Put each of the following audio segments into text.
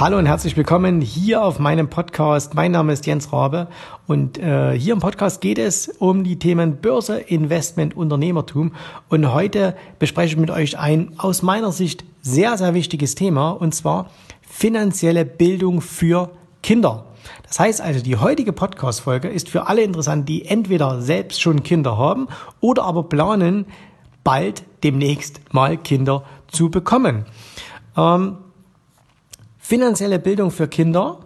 Hallo und herzlich willkommen hier auf meinem Podcast. Mein Name ist Jens Rabe und äh, hier im Podcast geht es um die Themen Börse, Investment, Unternehmertum und heute bespreche ich mit euch ein aus meiner Sicht sehr, sehr wichtiges Thema und zwar finanzielle Bildung für Kinder. Das heißt also, die heutige Podcast-Folge ist für alle interessant, die entweder selbst schon Kinder haben oder aber planen, bald demnächst mal Kinder zu bekommen. Ähm, finanzielle Bildung für Kinder,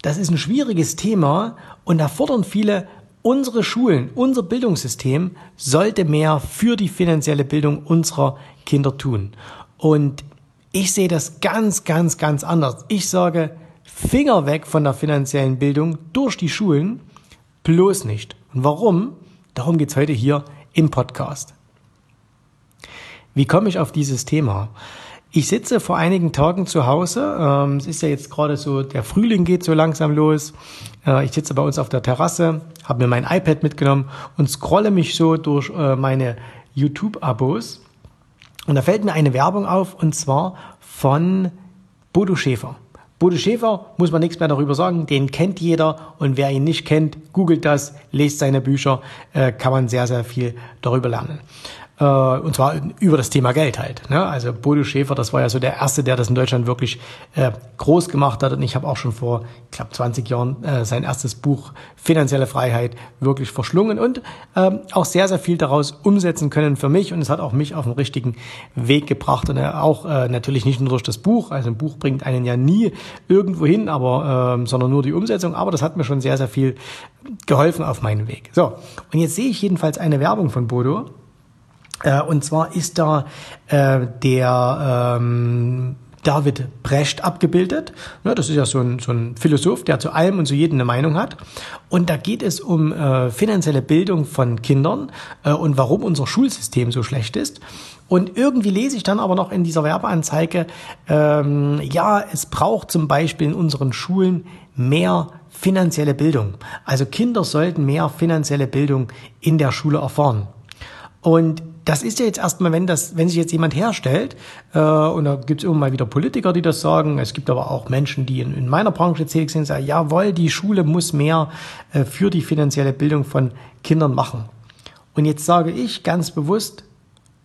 das ist ein schwieriges Thema und da fordern viele, unsere Schulen, unser Bildungssystem sollte mehr für die finanzielle Bildung unserer Kinder tun. Und ich sehe das ganz, ganz, ganz anders. Ich sage, Finger weg von der finanziellen Bildung durch die Schulen, bloß nicht. Und warum? Darum geht's heute hier im Podcast. Wie komme ich auf dieses Thema? Ich sitze vor einigen Tagen zu Hause. Ähm, es ist ja jetzt gerade so, der Frühling geht so langsam los. Äh, ich sitze bei uns auf der Terrasse, habe mir mein iPad mitgenommen und scrolle mich so durch äh, meine YouTube-Abos. Und da fällt mir eine Werbung auf und zwar von Bodo Schäfer. Bodo Schäfer, muss man nichts mehr darüber sagen, den kennt jeder und wer ihn nicht kennt, googelt das, lest seine Bücher, äh, kann man sehr, sehr viel darüber lernen. Äh, und zwar über das Thema Geld halt. Ne? Also Bodo Schäfer, das war ja so der Erste, der das in Deutschland wirklich äh, groß gemacht hat. Und ich habe auch schon vor, ich glaube, 20 Jahren äh, sein erstes Buch Finanzielle Freiheit wirklich verschlungen und ähm, auch sehr, sehr viel daraus umsetzen können für mich. Und es hat auch mich auf den richtigen Weg gebracht. Und äh, auch äh, natürlich nicht nur durch das Buch. Also ein Buch bringt einen ja nie irgendwo hin, aber ähm, sondern nur die Umsetzung. Aber das hat mir schon sehr, sehr viel geholfen auf meinem Weg. So, und jetzt sehe ich jedenfalls eine Werbung von Bodo und zwar ist da äh, der ähm, David Brecht abgebildet. Ja, das ist ja so ein, so ein Philosoph, der zu allem und zu jedem eine Meinung hat. Und da geht es um äh, finanzielle Bildung von Kindern äh, und warum unser Schulsystem so schlecht ist. Und irgendwie lese ich dann aber noch in dieser Werbeanzeige, ähm, ja, es braucht zum Beispiel in unseren Schulen mehr finanzielle Bildung. Also Kinder sollten mehr finanzielle Bildung in der Schule erfahren. Und das ist ja jetzt erstmal, wenn das, wenn sich jetzt jemand herstellt, äh, und da gibt es immer mal wieder Politiker, die das sagen, es gibt aber auch Menschen, die in, in meiner Branche tätig sind, sagen, jawohl, die Schule muss mehr äh, für die finanzielle Bildung von Kindern machen. Und jetzt sage ich ganz bewusst,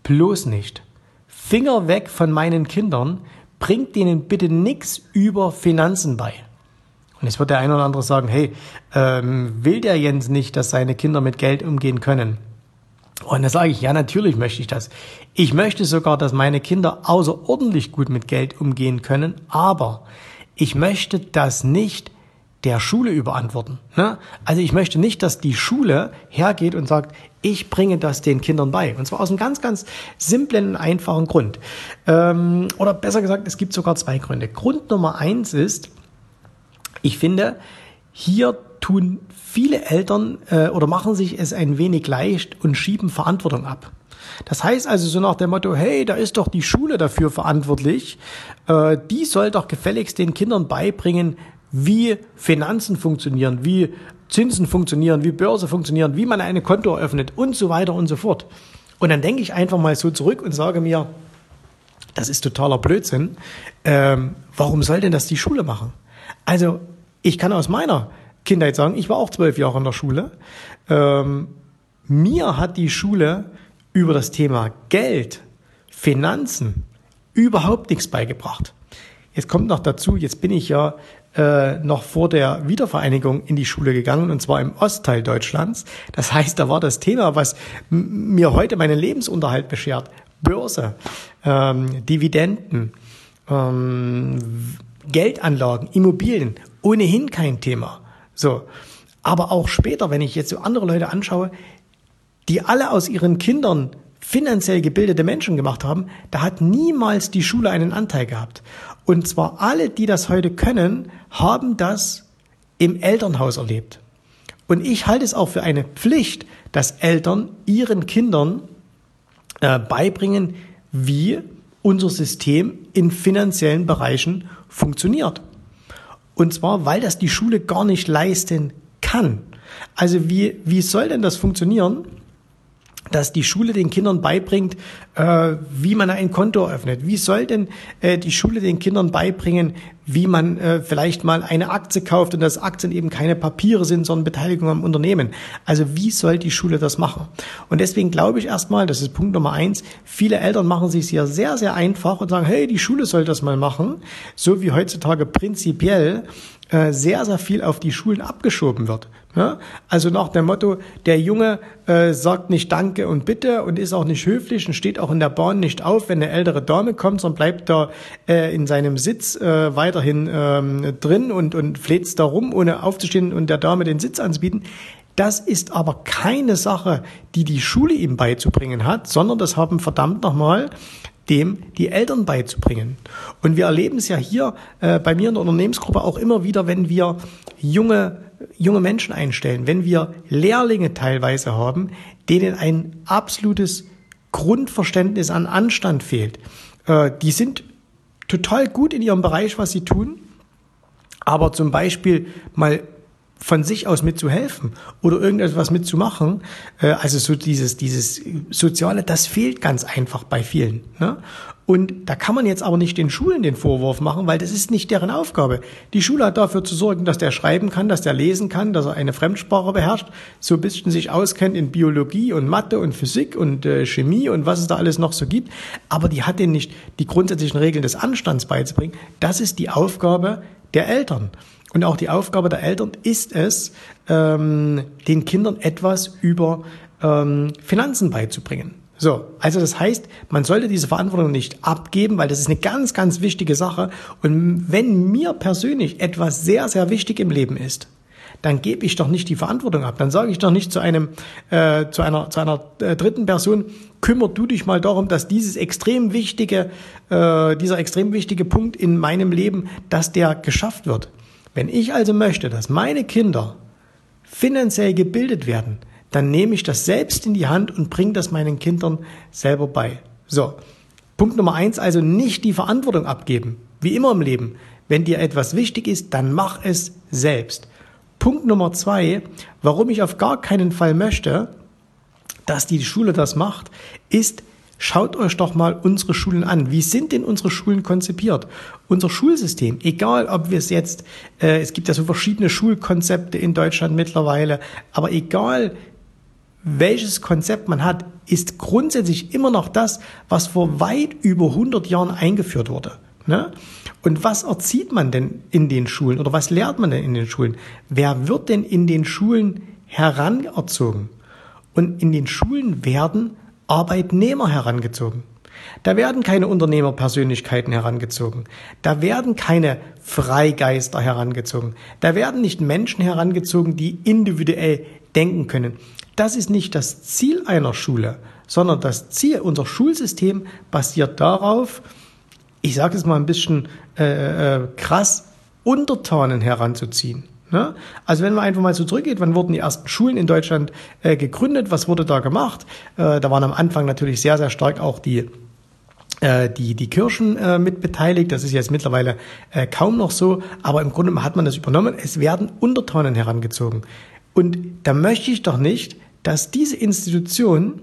bloß nicht. Finger weg von meinen Kindern, bringt denen bitte nichts über Finanzen bei. Und jetzt wird der eine oder andere sagen, hey, ähm, will der Jens nicht, dass seine Kinder mit Geld umgehen können? Und da sage ich, ja, natürlich möchte ich das. Ich möchte sogar, dass meine Kinder außerordentlich gut mit Geld umgehen können, aber ich möchte das nicht der Schule überantworten. Ne? Also ich möchte nicht, dass die Schule hergeht und sagt, ich bringe das den Kindern bei. Und zwar aus einem ganz, ganz simplen, einfachen Grund. Ähm, oder besser gesagt, es gibt sogar zwei Gründe. Grund Nummer eins ist, ich finde, hier tun viele Eltern äh, oder machen sich es ein wenig leicht und schieben Verantwortung ab. Das heißt also so nach dem Motto, hey, da ist doch die Schule dafür verantwortlich, äh, die soll doch gefälligst den Kindern beibringen, wie Finanzen funktionieren, wie Zinsen funktionieren, wie Börse funktionieren, wie man eine Konto eröffnet und so weiter und so fort. Und dann denke ich einfach mal so zurück und sage mir, das ist totaler Blödsinn. Ähm, warum soll denn das die Schule machen? Also ich kann aus meiner Kindheit sagen, ich war auch zwölf Jahre in der Schule. Ähm, mir hat die Schule über das Thema Geld, Finanzen überhaupt nichts beigebracht. Jetzt kommt noch dazu, jetzt bin ich ja äh, noch vor der Wiedervereinigung in die Schule gegangen und zwar im Ostteil Deutschlands. Das heißt, da war das Thema, was mir heute meinen Lebensunterhalt beschert, Börse, ähm, Dividenden, ähm, Geldanlagen, Immobilien, ohnehin kein Thema. So. Aber auch später, wenn ich jetzt so andere Leute anschaue, die alle aus ihren Kindern finanziell gebildete Menschen gemacht haben, da hat niemals die Schule einen Anteil gehabt. Und zwar alle, die das heute können, haben das im Elternhaus erlebt. Und ich halte es auch für eine Pflicht, dass Eltern ihren Kindern äh, beibringen, wie unser System in finanziellen Bereichen funktioniert. Und zwar, weil das die Schule gar nicht leisten kann. Also wie, wie soll denn das funktionieren, dass die Schule den Kindern beibringt, äh, wie man ein Konto eröffnet. Wie soll denn äh, die Schule den Kindern beibringen, wie man äh, vielleicht mal eine Aktie kauft und dass Aktien eben keine Papiere sind, sondern Beteiligung am Unternehmen. Also wie soll die Schule das machen? Und deswegen glaube ich erstmal, das ist Punkt Nummer eins, viele Eltern machen sich hier sehr, sehr einfach und sagen, hey, die Schule soll das mal machen, so wie heutzutage prinzipiell sehr, sehr viel auf die Schulen abgeschoben wird. Ja? Also nach dem Motto, der Junge äh, sagt nicht Danke und Bitte und ist auch nicht höflich und steht auch in der Bahn nicht auf, wenn eine ältere Dame kommt, sondern bleibt da äh, in seinem Sitz äh, weiterhin ähm, drin und, und fleht da rum, ohne aufzustehen und der Dame den Sitz anzubieten. Das ist aber keine Sache, die die Schule ihm beizubringen hat, sondern das haben verdammt nochmal dem die Eltern beizubringen. Und wir erleben es ja hier äh, bei mir in der Unternehmensgruppe auch immer wieder, wenn wir junge junge Menschen einstellen, wenn wir Lehrlinge teilweise haben, denen ein absolutes Grundverständnis an Anstand fehlt. Äh, die sind total gut in ihrem Bereich, was sie tun, aber zum Beispiel mal von sich aus mitzuhelfen oder irgendetwas mitzumachen, äh, also so dieses, dieses Soziale, das fehlt ganz einfach bei vielen. Ne? Und da kann man jetzt aber nicht den Schulen den Vorwurf machen, weil das ist nicht deren Aufgabe. Die Schule hat dafür zu sorgen, dass der schreiben kann, dass der lesen kann, dass er eine Fremdsprache beherrscht, so ein bisschen sich auskennt in Biologie und Mathe und Physik und äh, Chemie und was es da alles noch so gibt. Aber die hat denen nicht die grundsätzlichen Regeln des Anstands beizubringen. Das ist die Aufgabe der Eltern. Und auch die Aufgabe der Eltern ist es, ähm, den Kindern etwas über ähm, Finanzen beizubringen. So, also das heißt, man sollte diese Verantwortung nicht abgeben, weil das ist eine ganz, ganz wichtige Sache. Und wenn mir persönlich etwas sehr, sehr wichtig im Leben ist, dann gebe ich doch nicht die Verantwortung ab. Dann sage ich doch nicht zu einem, äh, zu einer, zu einer äh, dritten Person, kümmer du dich mal darum, dass dieses extrem wichtige, äh, dieser extrem wichtige Punkt in meinem Leben, dass der geschafft wird. Wenn ich also möchte, dass meine Kinder finanziell gebildet werden, dann nehme ich das selbst in die Hand und bringe das meinen Kindern selber bei. So, Punkt Nummer eins, also nicht die Verantwortung abgeben, wie immer im Leben. Wenn dir etwas wichtig ist, dann mach es selbst. Punkt Nummer zwei, warum ich auf gar keinen Fall möchte, dass die Schule das macht, ist, Schaut euch doch mal unsere Schulen an. Wie sind denn unsere Schulen konzipiert? Unser Schulsystem, egal ob wir es jetzt, äh, es gibt ja so verschiedene Schulkonzepte in Deutschland mittlerweile, aber egal welches Konzept man hat, ist grundsätzlich immer noch das, was vor weit über 100 Jahren eingeführt wurde. Ne? Und was erzieht man denn in den Schulen oder was lehrt man denn in den Schulen? Wer wird denn in den Schulen heranerzogen? Und in den Schulen werden Arbeitnehmer herangezogen. Da werden keine Unternehmerpersönlichkeiten herangezogen. Da werden keine Freigeister herangezogen. Da werden nicht Menschen herangezogen, die individuell denken können. Das ist nicht das Ziel einer Schule, sondern das Ziel, unser Schulsystem basiert darauf, ich sage es mal ein bisschen äh, äh, krass, Untertanen heranzuziehen. Ne? Also wenn man einfach mal so zurückgeht, wann wurden die ersten Schulen in Deutschland äh, gegründet, was wurde da gemacht? Äh, da waren am Anfang natürlich sehr, sehr stark auch die äh, die, die Kirchen äh, mit beteiligt. Das ist jetzt mittlerweile äh, kaum noch so, aber im Grunde hat man das übernommen. Es werden Untertanen herangezogen. Und da möchte ich doch nicht, dass diese Institution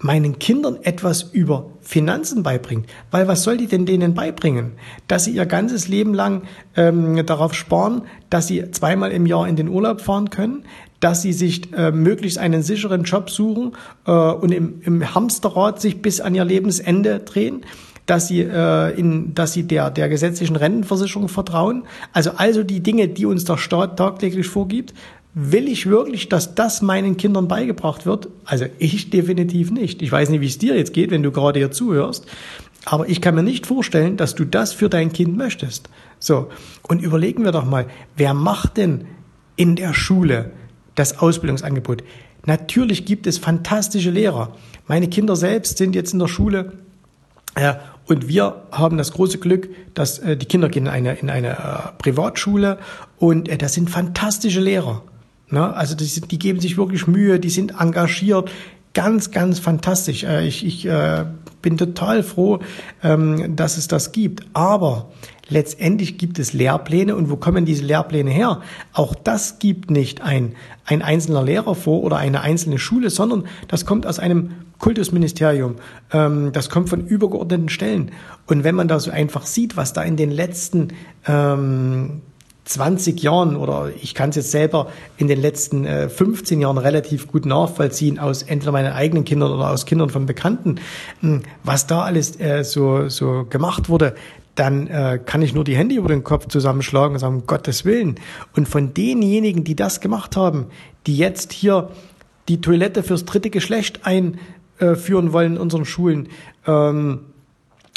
meinen Kindern etwas über Finanzen beibringt. Weil was soll die denn denen beibringen? Dass sie ihr ganzes Leben lang ähm, darauf sparen, dass sie zweimal im Jahr in den Urlaub fahren können, dass sie sich äh, möglichst einen sicheren Job suchen äh, und im, im Hamsterrad sich bis an ihr Lebensende drehen dass sie äh, in, dass sie der der gesetzlichen Rentenversicherung vertrauen. Also also die Dinge, die uns der Staat tagtäglich vorgibt, Will ich wirklich, dass das meinen Kindern beigebracht wird? Also ich definitiv nicht. Ich weiß nicht, wie es dir jetzt geht, wenn du gerade hier zuhörst. Aber ich kann mir nicht vorstellen, dass du das für dein Kind möchtest. So. Und überlegen wir doch mal, wer macht denn in der Schule das Ausbildungsangebot? Natürlich gibt es fantastische Lehrer. Meine Kinder selbst sind jetzt in der Schule äh, und wir haben das große Glück, dass äh, die Kinder gehen in eine, in eine äh, Privatschule und äh, das sind fantastische Lehrer. Ne? Also die, die geben sich wirklich Mühe, die sind engagiert, ganz, ganz fantastisch. Äh, ich, ich äh, bin total froh, ähm, dass es das gibt. Aber letztendlich gibt es Lehrpläne und wo kommen diese Lehrpläne her? Auch das gibt nicht ein, ein einzelner Lehrer vor oder eine einzelne Schule, sondern das kommt aus einem Kultusministerium, ähm, das kommt von übergeordneten Stellen. Und wenn man da so einfach sieht, was da in den letzten ähm, 20 Jahren oder ich kann es jetzt selber in den letzten äh, 15 Jahren relativ gut nachvollziehen aus entweder meinen eigenen Kindern oder aus Kindern von Bekannten, hm, was da alles äh, so, so gemacht wurde, dann äh, kann ich nur die Hände über den Kopf zusammenschlagen und sagen, um Gottes Willen. Und von denjenigen, die das gemacht haben, die jetzt hier die Toilette fürs dritte Geschlecht einführen wollen in unseren Schulen, ähm,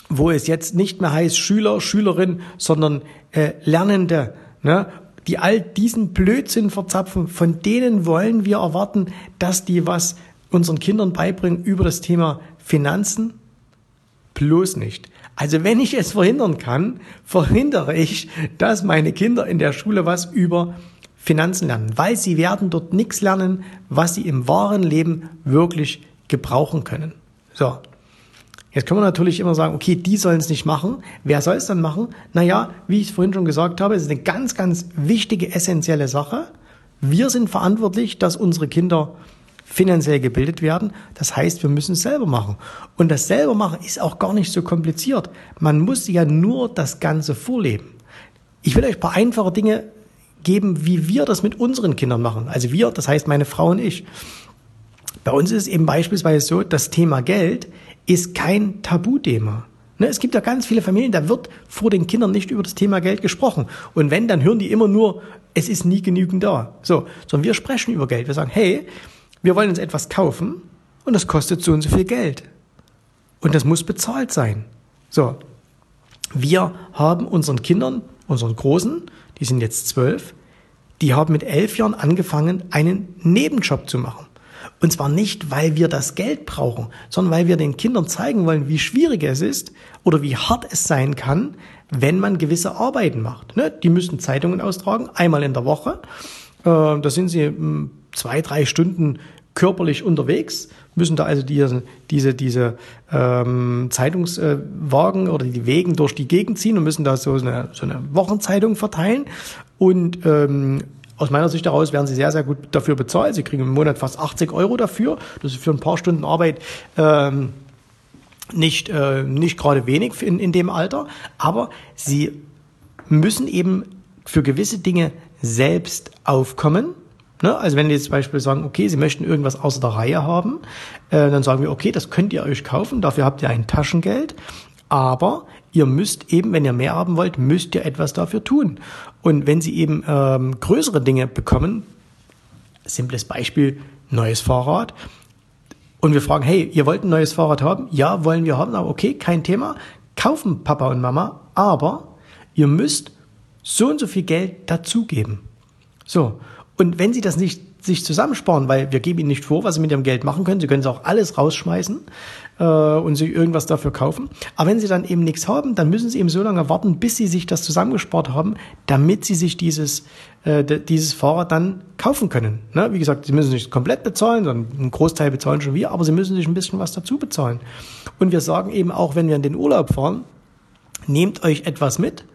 wo es jetzt nicht mehr heißt Schüler, Schülerin, sondern äh, Lernende, ne, die all diesen Blödsinn verzapfen, von denen wollen wir erwarten, dass die was unseren Kindern beibringen über das Thema Finanzen? Bloß nicht. Also wenn ich es verhindern kann, verhindere ich, dass meine Kinder in der Schule was über Finanzen lernen, weil sie werden dort nichts lernen, was sie im wahren Leben wirklich gebrauchen können. So, Jetzt können wir natürlich immer sagen, okay, die sollen es nicht machen. Wer soll es dann machen? Naja, wie ich es vorhin schon gesagt habe, es ist eine ganz, ganz wichtige, essentielle Sache. Wir sind verantwortlich, dass unsere Kinder finanziell gebildet werden. Das heißt, wir müssen es selber machen. Und das selber machen ist auch gar nicht so kompliziert. Man muss ja nur das Ganze vorleben. Ich will euch ein paar einfache Dinge geben, wie wir das mit unseren Kindern machen. Also wir, das heißt meine Frau und ich. Bei uns ist es eben beispielsweise so, das Thema Geld ist kein Tabuthema. Ne, es gibt ja ganz viele Familien, da wird vor den Kindern nicht über das Thema Geld gesprochen. Und wenn, dann hören die immer nur, es ist nie genügend da. So, sondern wir sprechen über Geld. Wir sagen, hey, wir wollen uns etwas kaufen und das kostet so und so viel Geld. Und das muss bezahlt sein. So, wir haben unseren Kindern, unseren Großen, die sind jetzt zwölf, die haben mit elf Jahren angefangen, einen Nebenjob zu machen. Und zwar nicht, weil wir das Geld brauchen, sondern weil wir den Kindern zeigen wollen, wie schwierig es ist oder wie hart es sein kann, wenn man gewisse Arbeiten macht. Ne? Die müssen Zeitungen austragen, einmal in der Woche. Äh, da sind sie hm, zwei, drei Stunden körperlich unterwegs, müssen da also diese, diese, diese ähm, Zeitungswagen oder die Wegen durch die Gegend ziehen und müssen da so eine, so eine Wochenzeitung verteilen. Und ähm, aus meiner Sicht heraus werden sie sehr, sehr gut dafür bezahlt. Sie kriegen im Monat fast 80 Euro dafür. Das ist für ein paar Stunden Arbeit ähm, nicht, äh, nicht gerade wenig in, in dem Alter. Aber sie müssen eben für gewisse Dinge selbst aufkommen. Ne? Also wenn die jetzt zum Beispiel sagen, okay, Sie möchten irgendwas außer der Reihe haben, äh, dann sagen wir, okay, das könnt ihr euch kaufen, dafür habt ihr ein Taschengeld. Aber ihr müsst eben, wenn ihr mehr haben wollt, müsst ihr etwas dafür tun. Und wenn sie eben ähm, größere Dinge bekommen, simples Beispiel, neues Fahrrad, und wir fragen, hey, ihr wollt ein neues Fahrrad haben? Ja, wollen wir haben, aber okay, kein Thema. Kaufen Papa und Mama, aber ihr müsst so und so viel Geld dazugeben. So. Und wenn sie das nicht sich zusammensparen, weil wir geben ihnen nicht vor, was sie mit ihrem Geld machen können. Sie können es auch alles rausschmeißen äh, und sich irgendwas dafür kaufen. Aber wenn sie dann eben nichts haben, dann müssen sie eben so lange warten, bis sie sich das zusammengespart haben, damit sie sich dieses, äh, dieses Fahrrad dann kaufen können. Ne? Wie gesagt, sie müssen nicht komplett bezahlen, sondern einen Großteil bezahlen schon wir, aber sie müssen sich ein bisschen was dazu bezahlen. Und wir sagen eben auch, wenn wir in den Urlaub fahren, nehmt euch etwas mit,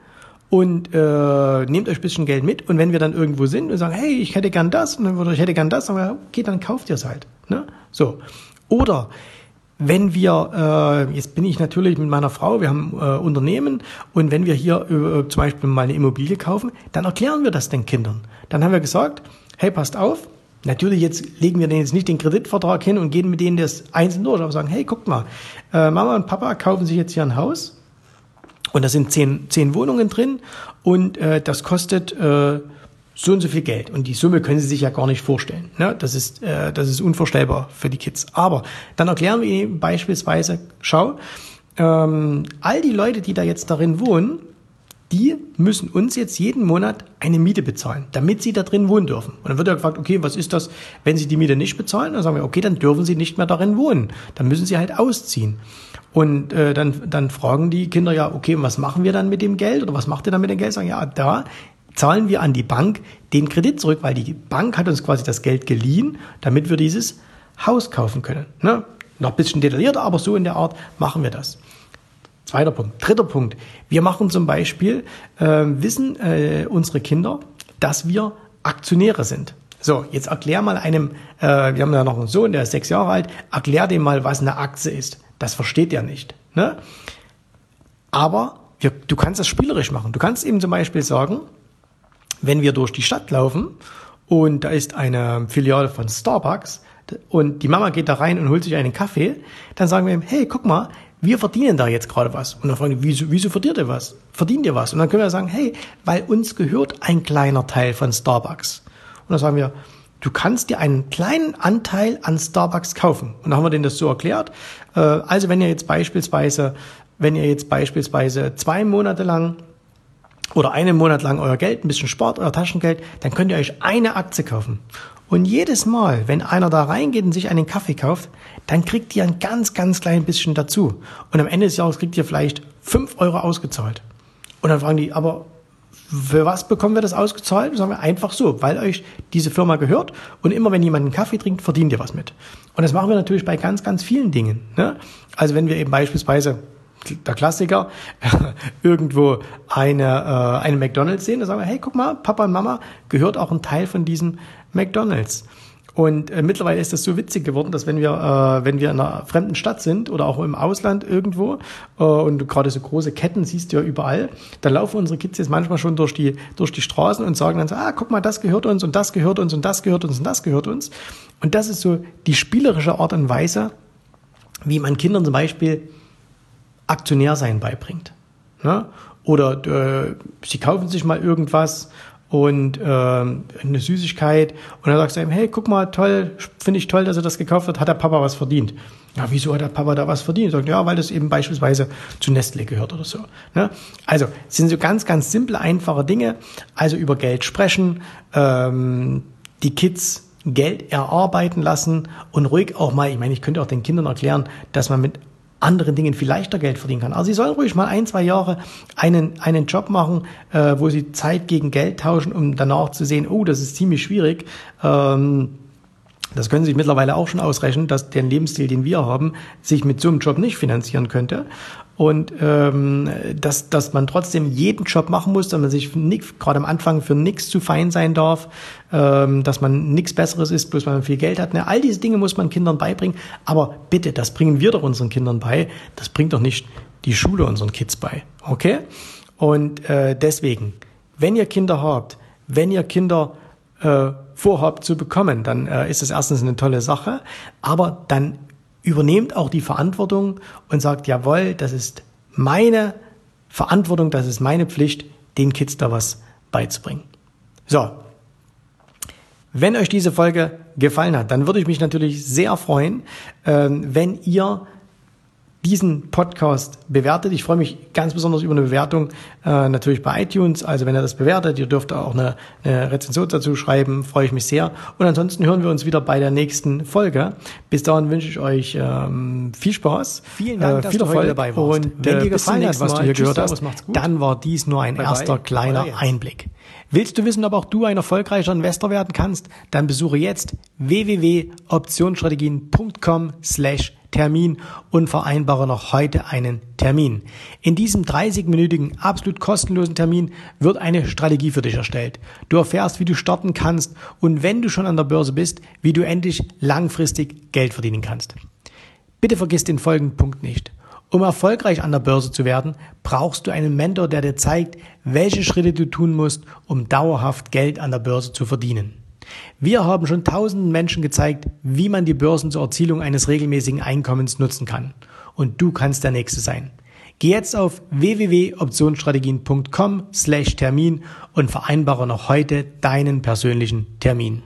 und äh, nehmt euch ein bisschen Geld mit und wenn wir dann irgendwo sind und sagen, hey, ich hätte gern das oder ich hätte gern das, dann okay, dann kauft ihr es halt. Ne? So. Oder wenn wir, äh, jetzt bin ich natürlich mit meiner Frau, wir haben äh, Unternehmen und wenn wir hier äh, zum Beispiel mal eine Immobilie kaufen, dann erklären wir das den Kindern. Dann haben wir gesagt, hey, passt auf, Natürlich jetzt legen wir denen jetzt nicht den Kreditvertrag hin und gehen mit denen das einzeln durch, aber sagen, hey, guckt mal, äh, Mama und Papa kaufen sich jetzt hier ein Haus und da sind zehn, zehn Wohnungen drin und äh, das kostet äh, so und so viel Geld. Und die Summe können Sie sich ja gar nicht vorstellen. Ne? Das, ist, äh, das ist unvorstellbar für die Kids. Aber dann erklären wir Ihnen beispielsweise, schau, ähm, all die Leute, die da jetzt darin wohnen, die müssen uns jetzt jeden Monat eine Miete bezahlen, damit sie da drin wohnen dürfen. Und dann wird ja gefragt, okay, was ist das, wenn sie die Miete nicht bezahlen? Dann sagen wir, okay, dann dürfen sie nicht mehr darin wohnen. Dann müssen sie halt ausziehen. Und äh, dann, dann fragen die Kinder ja, okay, was machen wir dann mit dem Geld oder was macht ihr dann mit dem Geld? Sagen ja, da zahlen wir an die Bank den Kredit zurück, weil die Bank hat uns quasi das Geld geliehen, damit wir dieses Haus kaufen können. Ne? Noch ein bisschen detaillierter, aber so in der Art machen wir das. Zweiter Punkt. Dritter Punkt. Wir machen zum Beispiel, äh, wissen äh, unsere Kinder, dass wir Aktionäre sind. So, jetzt erklär mal einem, äh, wir haben ja noch einen Sohn, der ist sechs Jahre alt, erklär dem mal, was eine Aktie ist. Das versteht er nicht. Ne? Aber wir, du kannst das spielerisch machen. Du kannst eben zum Beispiel sagen, wenn wir durch die Stadt laufen und da ist eine Filiale von Starbucks und die Mama geht da rein und holt sich einen Kaffee, dann sagen wir ihm, hey, guck mal, wir verdienen da jetzt gerade was. Und dann fragen die, wieso, wieso verdient ihr was? Verdient ihr was? Und dann können wir sagen, hey, weil uns gehört ein kleiner Teil von Starbucks. Und dann sagen wir, du kannst dir einen kleinen Anteil an Starbucks kaufen. Und dann haben wir denen das so erklärt. Äh, also wenn ihr jetzt beispielsweise, wenn ihr jetzt beispielsweise zwei Monate lang oder einen Monat lang euer Geld, ein bisschen Sport, euer Taschengeld, dann könnt ihr euch eine Aktie kaufen. Und jedes Mal, wenn einer da reingeht und sich einen Kaffee kauft, dann kriegt ihr ein ganz, ganz klein bisschen dazu. Und am Ende des Jahres kriegt ihr vielleicht fünf Euro ausgezahlt. Und dann fragen die, aber für was bekommen wir das ausgezahlt? Sagen wir einfach so, weil euch diese Firma gehört und immer wenn jemand einen Kaffee trinkt, verdient ihr was mit. Und das machen wir natürlich bei ganz, ganz vielen Dingen. Ne? Also wenn wir eben beispielsweise der Klassiker, irgendwo eine, äh, eine McDonalds sehen, dann sagen wir, hey, guck mal, Papa und Mama gehört auch ein Teil von diesem McDonalds. Und äh, mittlerweile ist das so witzig geworden, dass wenn wir, äh, wenn wir in einer fremden Stadt sind oder auch im Ausland irgendwo äh, und gerade so große Ketten siehst du ja überall, dann laufen unsere Kids jetzt manchmal schon durch die, durch die Straßen und sagen dann so, ah, guck mal, das gehört uns und das gehört uns und das gehört uns und das gehört uns. Und das ist so die spielerische Art und Weise, wie man Kindern zum Beispiel Aktionär sein beibringt. Ne? Oder äh, sie kaufen sich mal irgendwas und äh, eine Süßigkeit und dann sagst du ihm, hey, guck mal, toll, finde ich toll, dass er das gekauft hat, hat der Papa was verdient. Ja, wieso hat der Papa da was verdient? Sagt, ja, weil das eben beispielsweise zu Nestle gehört oder so. Ne? Also sind so ganz, ganz simple, einfache Dinge. Also über Geld sprechen, ähm, die Kids Geld erarbeiten lassen und ruhig auch mal, ich meine, ich könnte auch den Kindern erklären, dass man mit anderen Dingen viel leichter Geld verdienen kann. Also Sie sollen ruhig mal ein, zwei Jahre einen, einen Job machen, äh, wo Sie Zeit gegen Geld tauschen, um danach zu sehen, oh, das ist ziemlich schwierig. Ähm, das können Sie sich mittlerweile auch schon ausrechnen, dass der Lebensstil, den wir haben, sich mit so einem Job nicht finanzieren könnte. Und ähm, dass, dass man trotzdem jeden Job machen muss, dass man sich gerade am Anfang für nichts zu fein sein darf, ähm, dass man nichts Besseres ist, bloß weil man viel Geld hat. Ne, all diese Dinge muss man Kindern beibringen. Aber bitte, das bringen wir doch unseren Kindern bei. Das bringt doch nicht die Schule unseren Kids bei. Okay? Und äh, deswegen, wenn ihr Kinder habt, wenn ihr Kinder äh, vorhabt zu bekommen, dann äh, ist das erstens eine tolle Sache, aber dann übernehmt auch die Verantwortung und sagt, jawohl, das ist meine Verantwortung, das ist meine Pflicht, den Kids da was beizubringen. So. Wenn euch diese Folge gefallen hat, dann würde ich mich natürlich sehr freuen, ähm, wenn ihr diesen Podcast bewertet. Ich freue mich ganz besonders über eine Bewertung äh, natürlich bei iTunes. Also wenn ihr das bewertet, ihr dürft auch eine, eine Rezension dazu schreiben, freue ich mich sehr. Und ansonsten hören wir uns wieder bei der nächsten Folge. Bis dahin wünsche ich euch ähm, viel Spaß. Vielen Dank, äh, dass du Erfolg. heute dabei warst. Und wenn äh, dir gefallen hat, was du hier gehört hast, dann war dies nur ein bye erster bye. kleiner bye Einblick. Willst du wissen, ob auch du ein erfolgreicher Investor werden kannst? Dann besuche jetzt www.optionsstrategien.com slash Termin und vereinbare noch heute einen Termin. In diesem 30-minütigen, absolut kostenlosen Termin wird eine Strategie für dich erstellt. Du erfährst, wie du starten kannst und wenn du schon an der Börse bist, wie du endlich langfristig Geld verdienen kannst. Bitte vergiss den folgenden Punkt nicht. Um erfolgreich an der Börse zu werden, brauchst du einen Mentor, der dir zeigt, welche Schritte du tun musst, um dauerhaft Geld an der Börse zu verdienen. Wir haben schon tausenden Menschen gezeigt, wie man die Börsen zur Erzielung eines regelmäßigen Einkommens nutzen kann. Und du kannst der Nächste sein. Geh jetzt auf www.optionsstrategien.com slash Termin und vereinbare noch heute deinen persönlichen Termin.